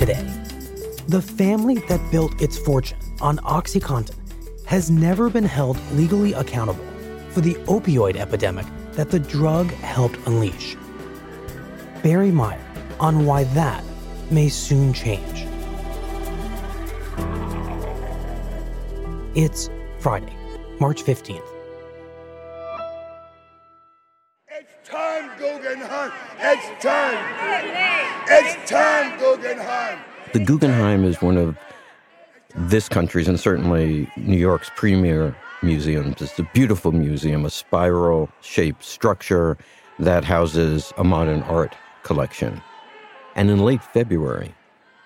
Today, the family that built its fortune on OxyContin has never been held legally accountable for the opioid epidemic that the drug helped unleash. Barry Meier on why that may soon change. It's Friday, March 15th. Guggenheim! It's time! It's time, Guggenheim! The Guggenheim is one of this country's and certainly New York's premier museums. It's a beautiful museum, a spiral shaped structure that houses a modern art collection. And in late February,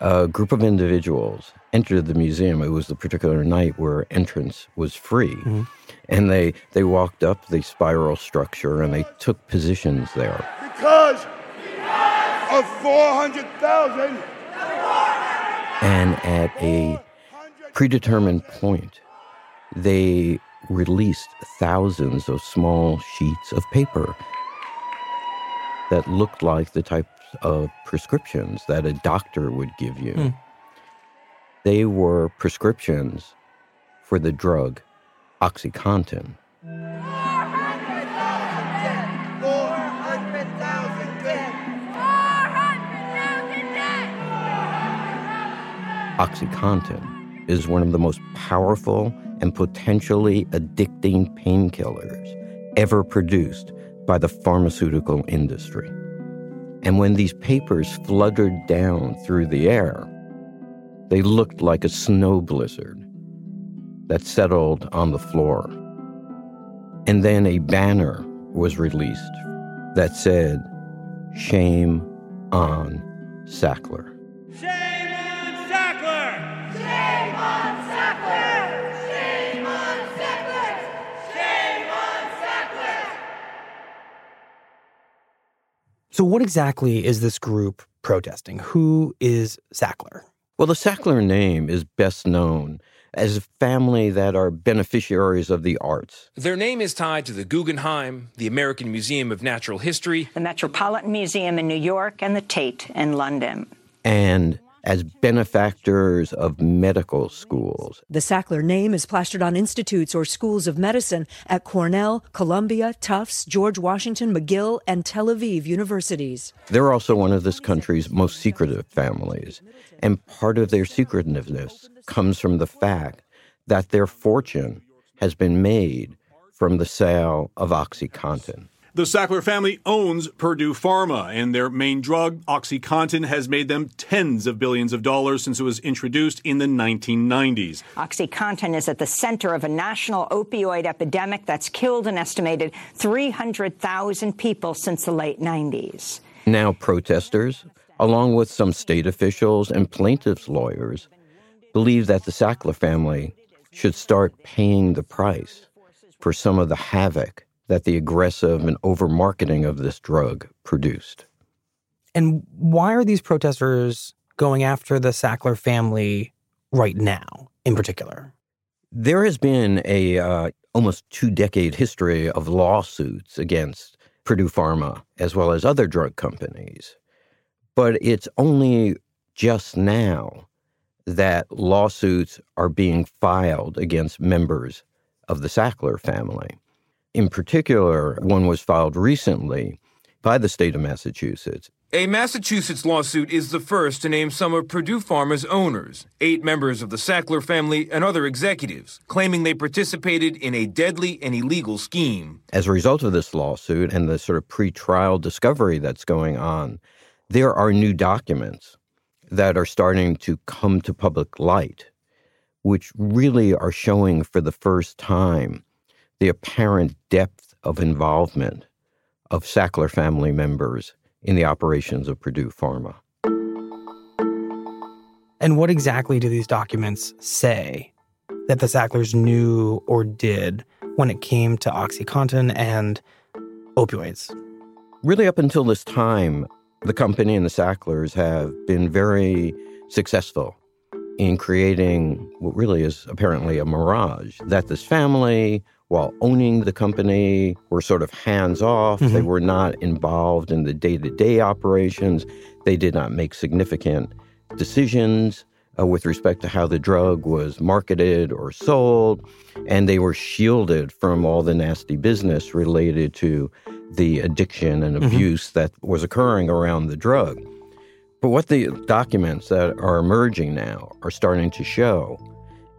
a group of individuals entered the museum. It was the particular night where entrance was free. Mm-hmm. And they, they walked up the spiral structure and they took positions there. Because of 400,000. And at a predetermined point, they released thousands of small sheets of paper that looked like the types of prescriptions that a doctor would give you. Mm. They were prescriptions for the drug OxyContin. OxyContin is one of the most powerful and potentially addicting painkillers ever produced by the pharmaceutical industry. And when these papers fluttered down through the air, they looked like a snow blizzard that settled on the floor. And then a banner was released that said, Shame on Sackler. Shame on Sackler! Shame on Sackler! Shame on Sackler! Shame on Sackler! So, what exactly is this group protesting? Who is Sackler? Well, the Sackler name is best known as a family that are beneficiaries of the arts. Their name is tied to the Guggenheim, the American Museum of Natural History, the Metropolitan Museum in New York, and the Tate in London. And as benefactors of medical schools. The Sackler name is plastered on institutes or schools of medicine at Cornell, Columbia, Tufts, George Washington, McGill, and Tel Aviv universities. They're also one of this country's most secretive families. And part of their secretiveness comes from the fact that their fortune has been made from the sale of OxyContin. The Sackler family owns Purdue Pharma, and their main drug, OxyContin, has made them tens of billions of dollars since it was introduced in the 1990s. OxyContin is at the center of a national opioid epidemic that's killed an estimated 300,000 people since the late 90s. Now, protesters, along with some state officials and plaintiffs' lawyers, believe that the Sackler family should start paying the price for some of the havoc that the aggressive and over marketing of this drug produced. And why are these protesters going after the Sackler family right now, in particular? There has been a uh, almost two decade history of lawsuits against Purdue Pharma as well as other drug companies. But it's only just now that lawsuits are being filed against members of the Sackler family. In particular, one was filed recently by the state of Massachusetts. A Massachusetts lawsuit is the first to name some of Purdue Pharma's owners, eight members of the Sackler family, and other executives, claiming they participated in a deadly and illegal scheme. As a result of this lawsuit and the sort of pre-trial discovery that's going on, there are new documents that are starting to come to public light, which really are showing for the first time the apparent depth of involvement of Sackler family members in the operations of Purdue Pharma. And what exactly do these documents say that the Sacklers knew or did when it came to OxyContin and opioids? Really, up until this time, the company and the Sacklers have been very successful in creating what really is apparently a mirage that this family, while owning the company, were sort of hands off. Mm-hmm. They were not involved in the day to day operations. They did not make significant decisions uh, with respect to how the drug was marketed or sold. And they were shielded from all the nasty business related to the addiction and mm-hmm. abuse mm-hmm. that was occurring around the drug. But what the documents that are emerging now are starting to show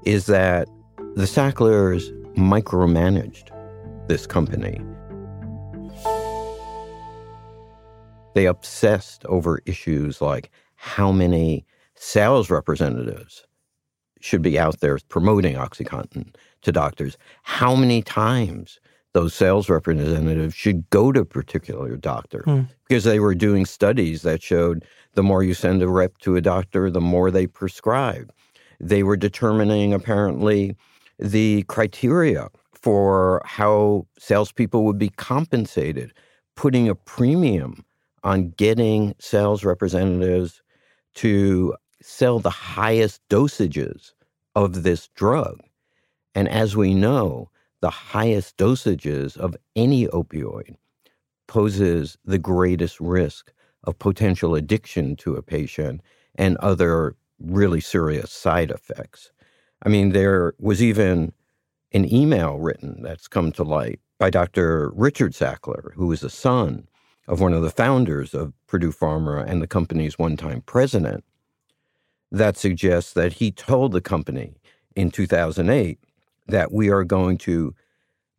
is that the Sacklers micromanaged this company. They obsessed over issues like how many sales representatives should be out there promoting OxyContin to doctors, how many times those sales representatives should go to a particular doctor hmm. because they were doing studies that showed the more you send a rep to a doctor, the more they prescribe. They were determining apparently the criteria for how salespeople would be compensated, putting a premium on getting sales representatives to sell the highest dosages of this drug. And as we know, the highest dosages of any opioid poses the greatest risk of potential addiction to a patient and other really serious side effects. I mean, there was even an email written that's come to light by Dr. Richard Sackler, who is a son of one of the founders of Purdue Pharma and the company's one time president, that suggests that he told the company in 2008 that we are going to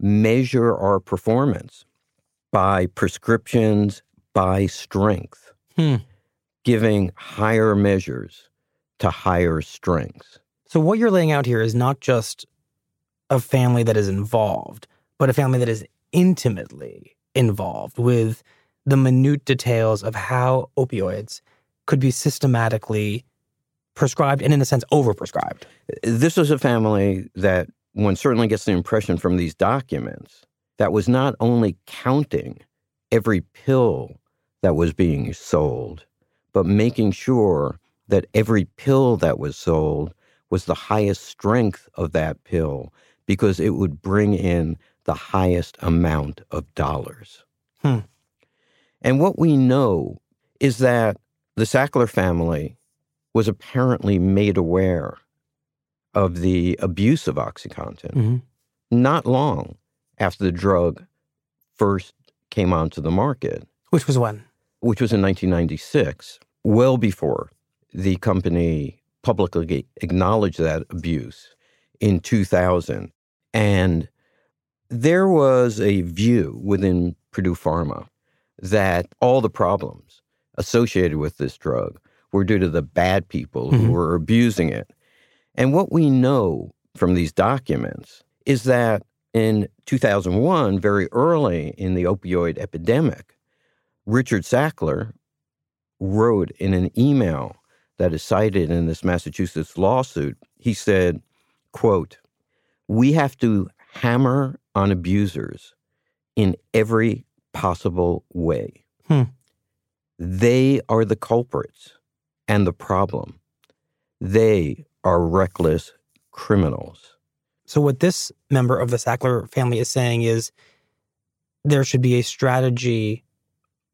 measure our performance by prescriptions by strength, hmm. giving higher measures to higher strengths. So, what you're laying out here is not just a family that is involved, but a family that is intimately involved with the minute details of how opioids could be systematically prescribed and, in a sense, overprescribed. This was a family that one certainly gets the impression from these documents that was not only counting every pill that was being sold, but making sure that every pill that was sold was the highest strength of that pill because it would bring in the highest amount of dollars. Hmm. And what we know is that the Sackler family was apparently made aware of the abuse of OxyContin mm-hmm. not long after the drug first came onto the market. Which was when? Which was in 1996, well before the company publicly acknowledged that abuse in 2000. And there was a view within Purdue Pharma that all the problems associated with this drug were due to the bad people mm-hmm. who were abusing it. And what we know from these documents is that in 2001, very early in the opioid epidemic, Richard Sackler wrote in an email that is cited in this Massachusetts lawsuit, he said, quote, we have to hammer on abusers in every possible way. Hmm. They are the culprits and the problem. They are reckless criminals. So, what this member of the Sackler family is saying is there should be a strategy,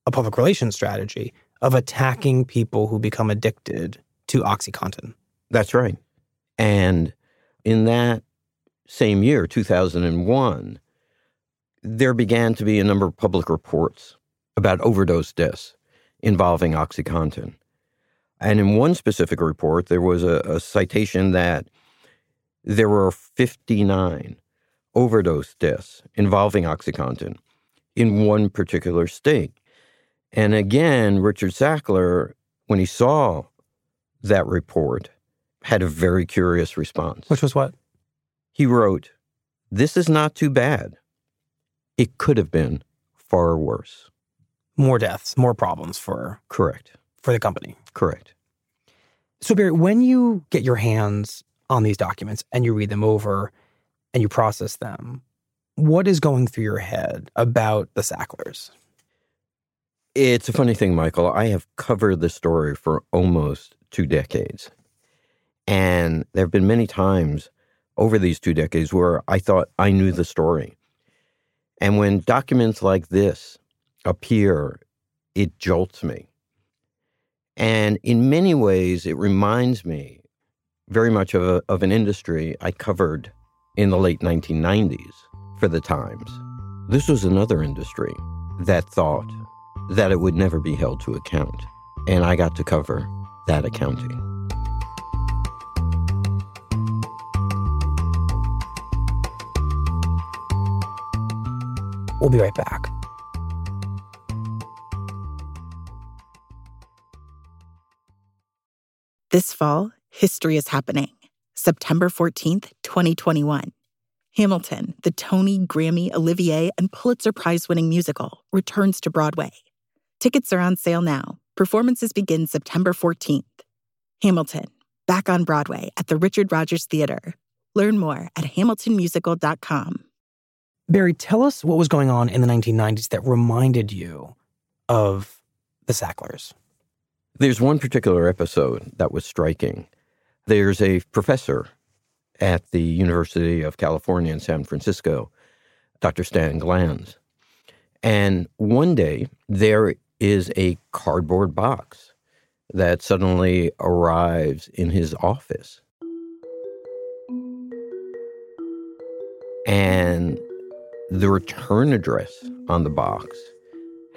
a public relations strategy, of attacking people who become addicted to OxyContin. That's right. And in that same year, 2001, there began to be a number of public reports about overdose deaths involving OxyContin. And in one specific report, there was a, a citation that there were 59 overdose deaths involving OxyContin in one particular state. And again, Richard Sackler, when he saw that report, had a very curious response. Which was what? He wrote, This is not too bad. It could have been far worse. More deaths, more problems for Correct. for the company. Correct. So Barry, when you get your hands on these documents and you read them over and you process them, what is going through your head about the Sacklers? It's a funny thing, Michael. I have covered this story for almost two decades. And there have been many times over these two decades where I thought I knew the story. And when documents like this appear, it jolts me. And in many ways, it reminds me very much of, a, of an industry I covered in the late 1990s for the Times. This was another industry that thought that it would never be held to account. And I got to cover that accounting. We'll be right back. This fall, history is happening. September 14th, 2021. Hamilton, the Tony, Grammy, Olivier, and Pulitzer Prize winning musical, returns to Broadway. Tickets are on sale now. Performances begin September 14th. Hamilton, back on Broadway at the Richard Rodgers Theater. Learn more at hamiltonmusical.com. Barry, tell us what was going on in the 1990s that reminded you of the Sacklers. There's one particular episode that was striking. There's a professor at the University of California in San Francisco, Dr. Stan Glantz. And one day there is a cardboard box that suddenly arrives in his office. And the return address on the box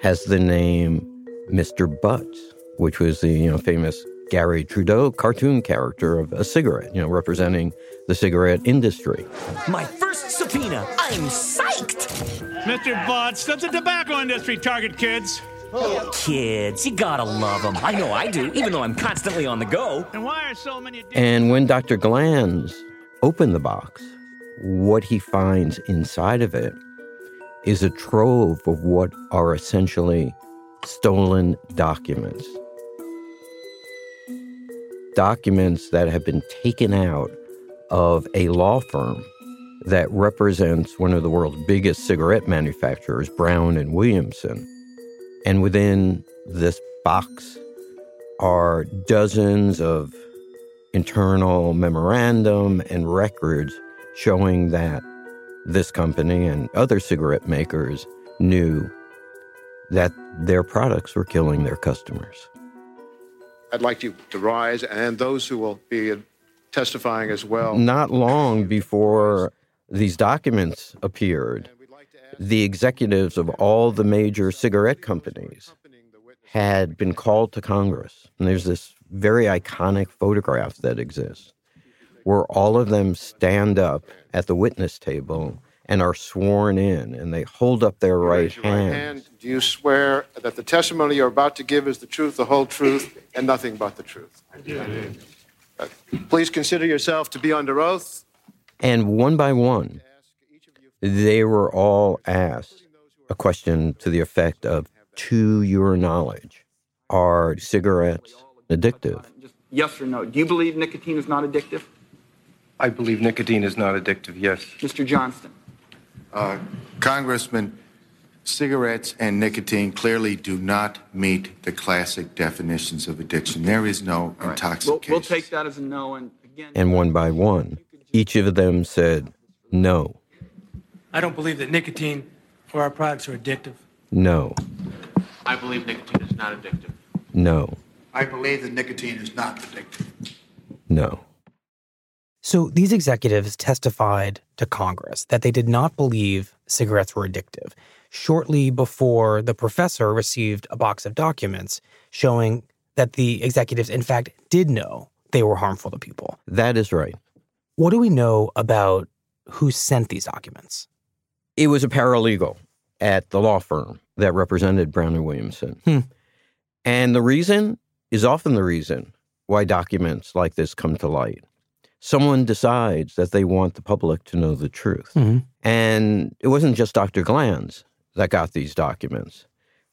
has the name Mr. Butts, which was the you know famous Garry Trudeau cartoon character of a cigarette, you know, representing the cigarette industry. My first subpoena. I'm psyched. Mr. Butts, does the tobacco industry target kids? Kids, you gotta love them. I know I do, even though I'm constantly on the go. And why are so many? And when Dr. Glantz opened the box, what he finds inside of it is a trove of what are essentially stolen documents. Documents that have been taken out of a law firm that represents one of the world's biggest cigarette manufacturers, Brown and Williamson. And within this box are dozens of internal memorandum and records showing that this company and other cigarette makers knew that their products were killing their customers. I'd like you to rise and those who will be testifying as well. Not long before these documents appeared, the executives of all the major cigarette companies had been called to Congress. And there's this very iconic photograph that exists where all of them stand up at the witness table and are sworn in and they hold up their right Raise your right hand. hand. Do you swear that the testimony you're about to give is the truth, the whole truth, and nothing but the truth? I do. Please consider yourself to be under oath. And one by one, they were all asked a question to the effect of To your knowledge, are cigarettes addictive? Yes or no? Do you believe nicotine is not addictive? I believe nicotine is not addictive, yes. Mr. Johnston. Uh, Congressman, cigarettes and nicotine clearly do not meet the classic definitions of addiction. There is no We'll, intoxication. we'll take that as a no. And again, And one by one, each of them said, No, I don't believe that nicotine or our products are addictive. no, I believe nicotine is not addictive. no, I believe that nicotine is not addictive. no. So these executives testified to Congress that they did not believe cigarettes were addictive shortly before the professor received a box of documents showing that the executives, in fact, did know they were harmful to people. That is right. What do we know about who sent these documents? It was a paralegal at the law firm that represented Brown and Williamson. Hmm. And the reason is often the reason why documents like this come to light. Someone decides that they want the public to know the truth. Mhm. And it wasn't just Dr. Glantz that got these documents.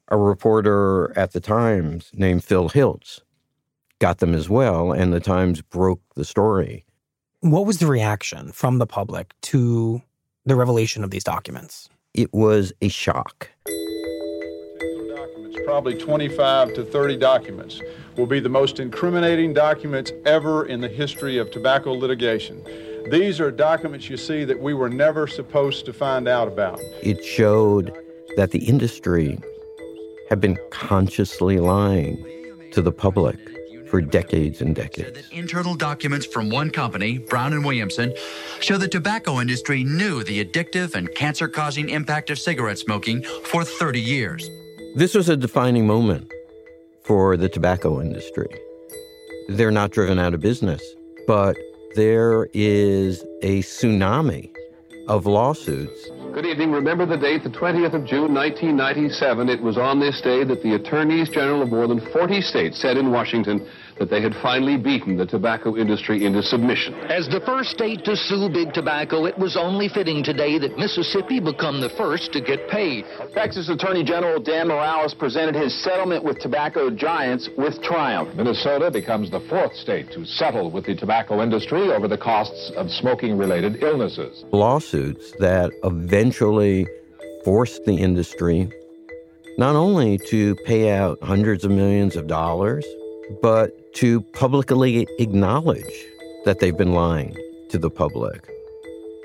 A reporter at the Times named Phil Hilts got them as well, and the Times broke the story. What was the reaction from the public to the revelation of these documents? It was a shock. documents, probably 25 to 30 documents, will be the most incriminating documents ever in the history of tobacco litigation. These are documents you see that we were never supposed to find out about. It showed that the industry had been consciously lying to the public for decades and decades. Internal documents from one company, Brown and Williamson, show the tobacco industry knew the addictive and cancer-causing impact of cigarette smoking for 30 years. This was a defining moment for the tobacco industry. They're not driven out of business, but there is a tsunami of lawsuits. Good evening. Remember the date, the 20th of June, 1997. It was on this day that the attorneys general of more than 40 states said in Washington that they had finally beaten the tobacco industry into submission. As the first state to sue big tobacco, it was only fitting today that Mississippi become the first to get paid. Texas Attorney General Dan Morales presented his settlement with tobacco giants with triumph. Minnesota becomes the fourth state to settle with the tobacco industry over the costs of smoking related illnesses. Lawsuits that eventually forced the industry not only to pay out hundreds of millions of dollars, but to publicly acknowledge that they've been lying to the public.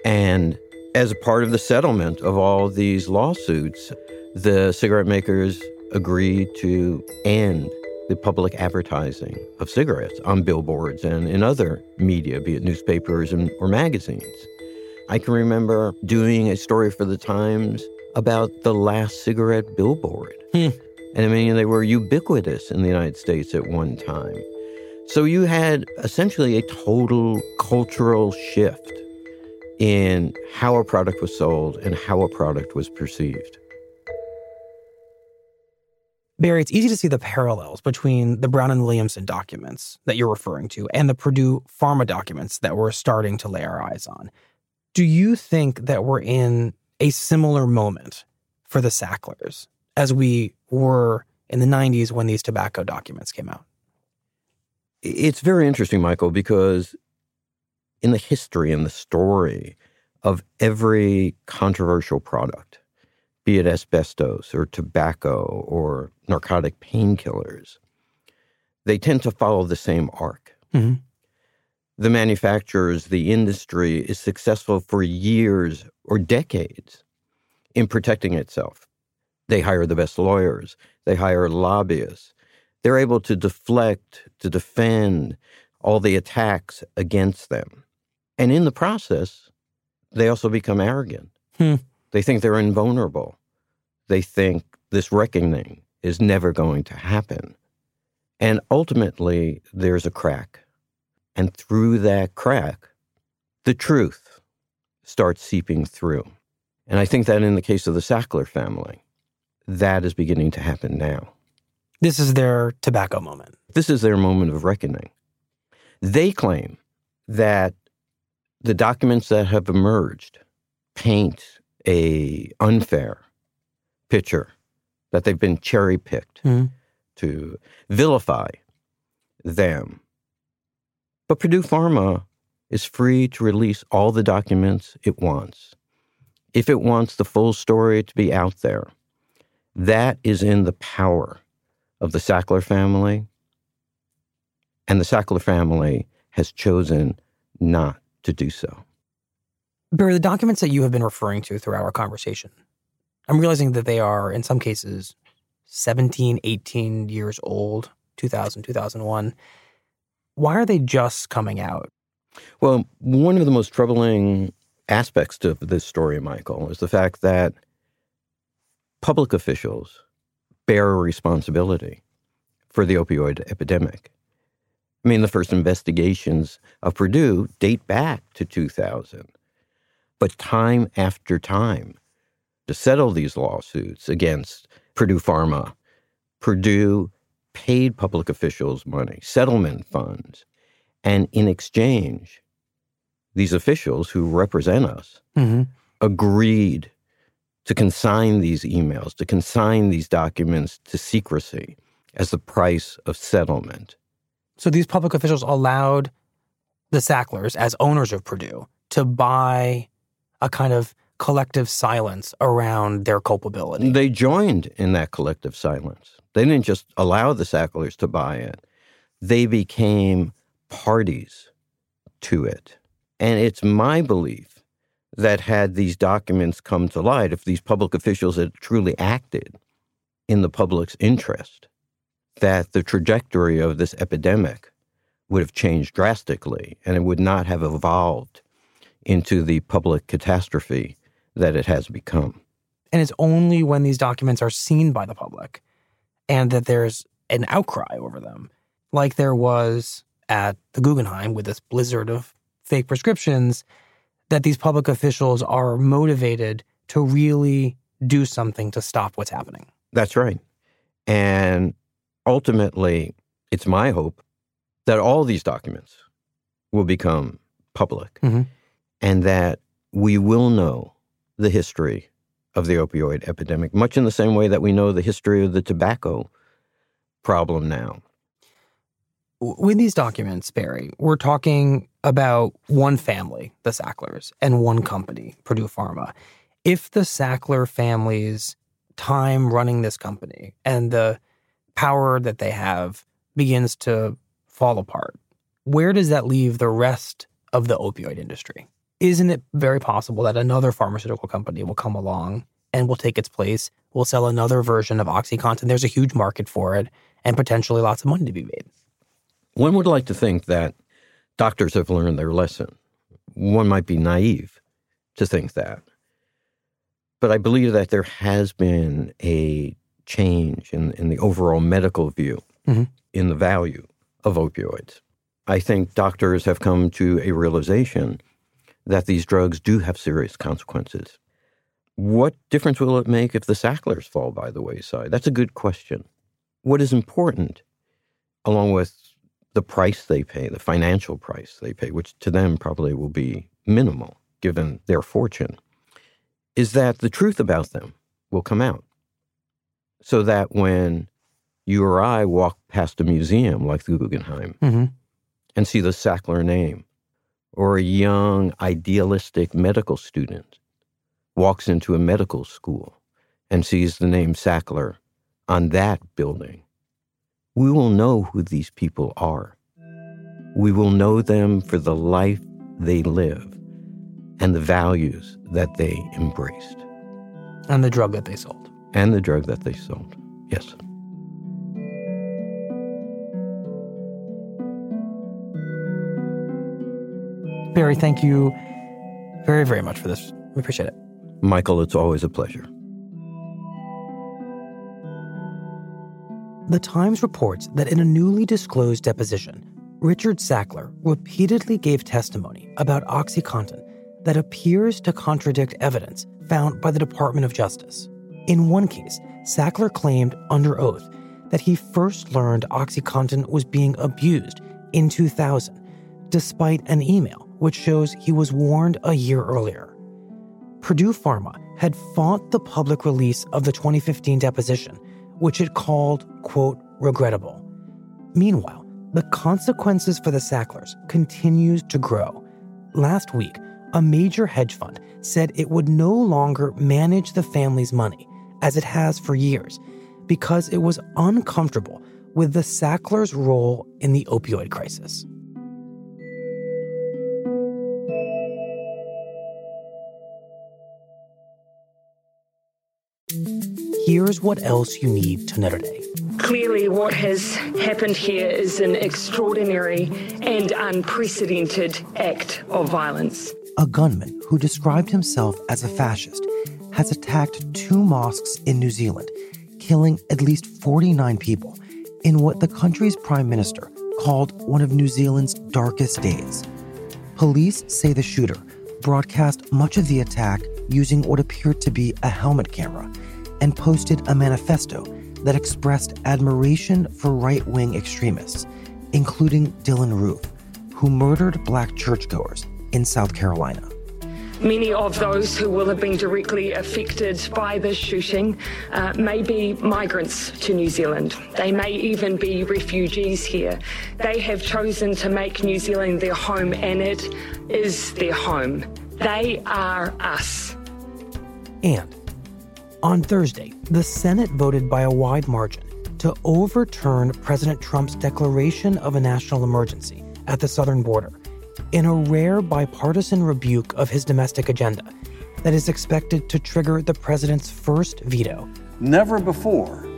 And as a part of the settlement of all these lawsuits, the cigarette makers agreed to end the public advertising of cigarettes on billboards and in other media, be it newspapers and, or magazines. I can remember doing a story for the Times about the last cigarette billboard. Hmm. And I mean, they were ubiquitous in the United States at one time. So you had essentially a total cultural shift in how a product was sold and how a product was perceived. Barry, it's easy to see the parallels between the Brown and Williamson documents that you're referring to and the Purdue Pharma documents that we're starting to lay our eyes on. Do you think that we're in a similar moment for the Sacklers as we were in the 90s when these tobacco documents came out? It's very interesting, Michael, because in the history and the story of every controversial product, be it asbestos or tobacco or narcotic painkillers, they tend to follow the same arc. Mhm. The manufacturers, the industry is successful for years or decades in protecting itself. They hire the best lawyers, they hire lobbyists. They're able to deflect, to defend all the attacks against them. And in the process, they also become arrogant. Hmm. They think they're invulnerable. They think this reckoning is never going to happen. And ultimately, there's a crack. And through that crack, the truth starts seeping through. And I think that in the case of the Sackler family, that is beginning to happen now. This is their tobacco moment. This is their moment of reckoning. They claim that the documents that have emerged paint a unfair picture that they've been cherry picked Mhm. to vilify them. But Purdue Pharma is free to release all the documents it wants. If it wants the full story to be out there, that is in the power of the Sackler family. And the Sackler family has chosen not to do so. Barry, the documents that you have been referring to throughout our conversation, I'm realizing that they are, in some cases, 17, 18 years old, 2000, 2001. Why are they just coming out? Well, one of the most troubling aspects of this story, Michael, is the fact that public officials bear a responsibility for the opioid epidemic. I mean, the first investigations of Purdue date back to 2000. But time after time, to settle these lawsuits against Purdue Pharma, Purdue paid public officials money, settlement funds, and in exchange, these officials who represent us Mm-hmm. agreed to consign these emails, to consign these documents to secrecy as the price of settlement. So these public officials allowed the Sacklers, as owners of Purdue, to buy a kind of collective silence around their culpability. They joined in that collective silence. They didn't just allow the Sacklers to buy it, they became parties to it. And it's my belief that had these documents come to light, if these public officials had truly acted in the public's interest, that the trajectory of this epidemic would have changed drastically and it would not have evolved into the public catastrophe that it has become. And it's only when these documents are seen by the public and that there's an outcry over them, like there was at the Guggenheim with this blizzard of fake prescriptions, that these public officials are motivated to really do something to stop what's happening. That's right. And ultimately, it's my hope that all these documents will become public Mhm. and that we will know the history of the opioid epidemic, much in the same way that we know the history of the tobacco problem now. With these documents, Barry, we're talking about one family, the Sacklers, and one company, Purdue Pharma. If the Sackler family's time running this company and the power that they have begins to fall apart, where does that leave the rest of the opioid industry? Isn't it very possible that another pharmaceutical company will come along and will take its place, will sell another version of OxyContin? There's a huge market for it and potentially lots of money to be made. One would like to think that doctors have learned their lesson. One might be naive to think that. But I believe that there has been a change in, in the overall medical view Mhm. in the value of opioids. I think doctors have come to a realization that these drugs do have serious consequences. What difference will it make if the Sacklers fall by the wayside? That's a good question. What is important, along with the price they pay, the financial price they pay, which to them probably will be minimal given their fortune, is that the truth about them will come out. So that when you or I walk past a museum like the Guggenheim Mm-hmm. and see the Sackler name, or a young idealistic medical student walks into a medical school and sees the name Sackler on that building, we will know who these people are. We will know them for the life they live and the values that they embraced And the drug that they sold. and the drug that they sold. Yes. Barry, thank you very, very much for this. We appreciate it. Michael, it's always a pleasure. The Times reports that in a newly disclosed deposition, Richard Sackler repeatedly gave testimony about OxyContin that appears to contradict evidence found by the Department of Justice. In one case, Sackler claimed under oath that he first learned OxyContin was being abused in 2000, despite an email which shows he was warned a year earlier. Purdue Pharma had fought the public release of the 2015 deposition, which it called, quote, regrettable. Meanwhile, the consequences for the Sacklers continues to grow. Last week, a major hedge fund said it would no longer manage the family's money, as it has for years, because it was uncomfortable with the Sacklers' role in the opioid crisis. Here's what else you need to know today. Clearly, what has happened here is an extraordinary and unprecedented act of violence. A gunman who described himself as a fascist has attacked two mosques in New Zealand, killing at least 49 people in what the country's prime minister called one of New Zealand's darkest days. Police say the shooter broadcast much of the attack using what appeared to be a helmet camera and posted a manifesto that expressed admiration for right wing extremists, including Dylann Roof, who murdered black churchgoers in South Carolina. Many of those who will have been directly affected by this shooting uh, may be migrants to New Zealand. They may even be refugees here. They have chosen to make New Zealand their home, and it is their home. They are us. And on Thursday, the Senate voted by a wide margin to overturn President Trump's declaration of a national emergency at the southern border in a rare bipartisan rebuke of his domestic agenda that is expected to trigger the president's first veto. Never before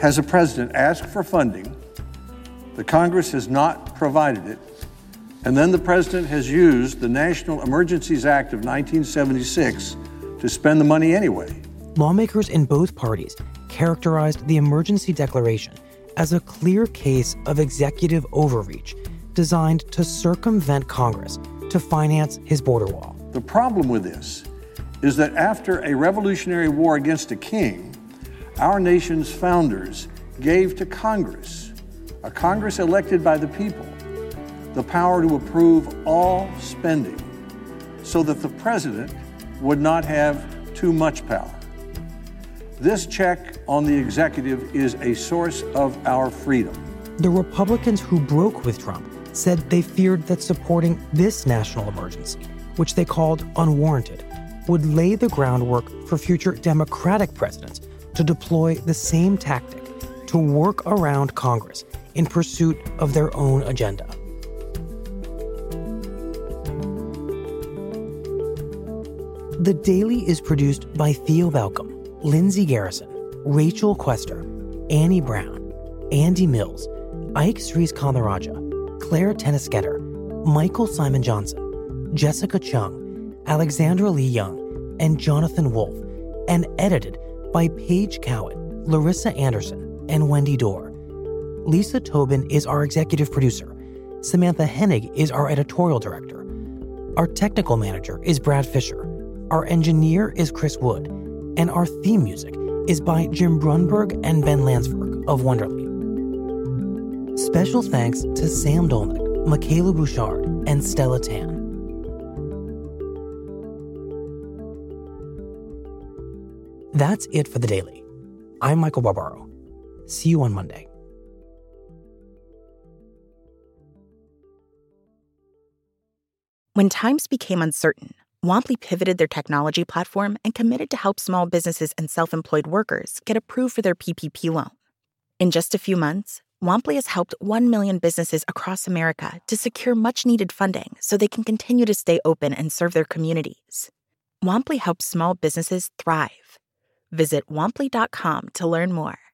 has a president asked for funding, the Congress has not provided it, and then the president has used the National Emergencies Act of 1976 to spend the money anyway. Lawmakers in both parties characterized the emergency declaration as a clear case of executive overreach designed to circumvent Congress to finance his border wall. The problem with this is that after a revolutionary war against a king, our nation's founders gave to Congress, a Congress elected by the people, the power to approve all spending so that the president would not have too much power. This check on the executive is a source of our freedom. The Republicans who broke with Trump said they feared that supporting this national emergency, which they called unwarranted, would lay the groundwork for future Democratic presidents to deploy the same tactic to work around Congress in pursuit of their own agenda. The Daily is produced by Theo Balcom, Lindsay Garrison, Rachel Quester, Annie Brown, Andy Mills, Ike Sriskandarajah Clare Toeniskoetter, Michael Simon Johnson, Jessica Chung, Alexandra Lee Young, and Jonathan Wolfe, and edited by Paige Cowett, Larissa Anderson, and Wendy Dorr. Lisa Tobin is our executive producer. Samantha Hennig is our editorial director. Our technical manager is Brad Fisher. Our engineer is Chris Wood. And our theme music is by Jim Brunberg and Ben Landsberg of Wonderly. Special thanks to Sam Dolnick, Michaela Bouchard, and Stella Tan. That's it for the daily. I'm Michael Barbaro. See you on Monday. When times became uncertain, Womply pivoted their technology platform and committed to help small businesses and self employed workers get approved for their PPP loan. In just a few months, Womply has helped 1 million businesses across America to secure much needed funding so they can continue to stay open and serve their communities. Womply helps small businesses thrive. Visit womply.com to learn more.